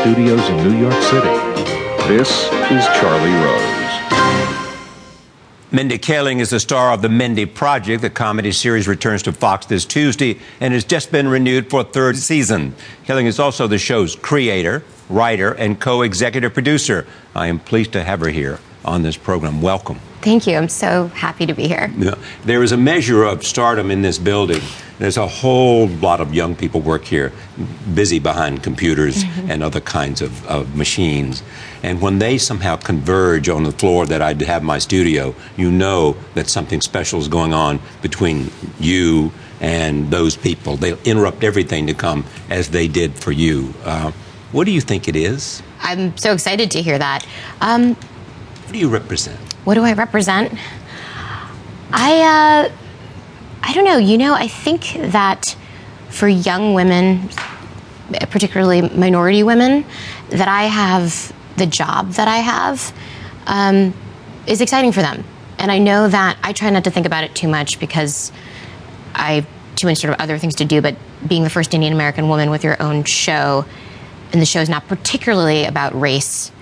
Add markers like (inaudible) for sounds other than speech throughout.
studios in New York City. This is Charlie Rose. Mindy Kaling is the star of The Mindy Project. The comedy series returns to Fox this Tuesday and has just been renewed for a third season. Kaling is also the show's creator, writer, and co executive producer. I am pleased to have her here on this program. Welcome. Thank you. I'm so happy to be here. Yeah. There is a measure of stardom in this building. There's a whole lot of young people work here, busy behind computers (laughs) Mm-hmm. and other kinds of, of machines. And when they somehow converge on the floor that I have my studio, you know that something special is going on between you and those people. They'll interrupt everything to come as they did for you. Uh, what do you think it is? I'm so excited to hear that. Um, What do you represent? what do I represent? I, uh, I don't know. You know, I think that for young women, particularly minority women, that I have the job that I have um, is exciting for them. And I know that I try not to think about it too much because I have too many sort of other things to do. But being the first Indian American woman with your own show, and the show is not particularly about race,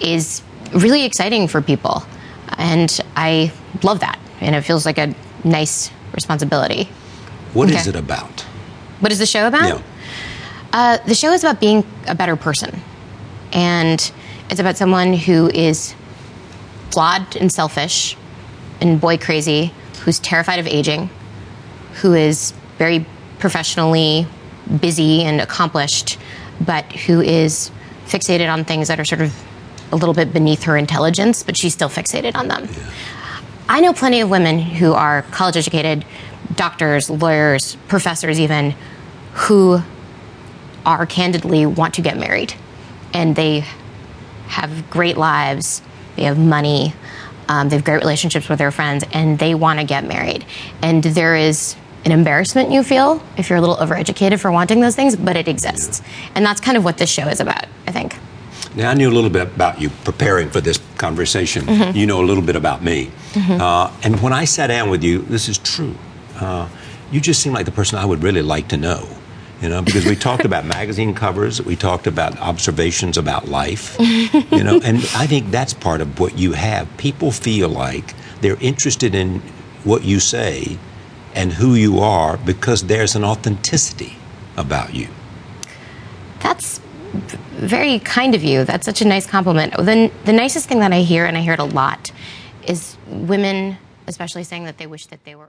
is really exciting for people. And I love that. And it feels like a nice responsibility. What is Okay. it about? What is the show about? Yeah. Uh, the show is about being a better person. And it's about someone who is flawed and selfish and boy crazy, who's terrified of aging, who is very professionally busy and accomplished, but who is fixated on things that are sort of a little bit beneath her intelligence, but she's still fixated on them. I know plenty of women who are college educated, doctors, lawyers, professors, even, who are candidly want to get married. And they have great lives, they have money, um, they have great relationships with their friends, and they want to get married. And there is an embarrassment you feel if you're a little overeducated for wanting those things, but it exists. And that's kind of what this show is about, I think. Now, I knew a little bit about you preparing for this conversation. You know a little bit about me. Uh, and when I sat down with you, this is true. Uh, you just seem like the person I would really like to know. You know, because we talked (laughs) about magazine covers, we talked about observations about life, (laughs) you know, and I think that's part of what you have. People feel like they're interested in what you say and who you are because there's an authenticity about you. That's very kind of you. That's such a nice compliment. The, the nicest thing that I hear, and I hear it a lot, is women, especially saying that they wish that they were.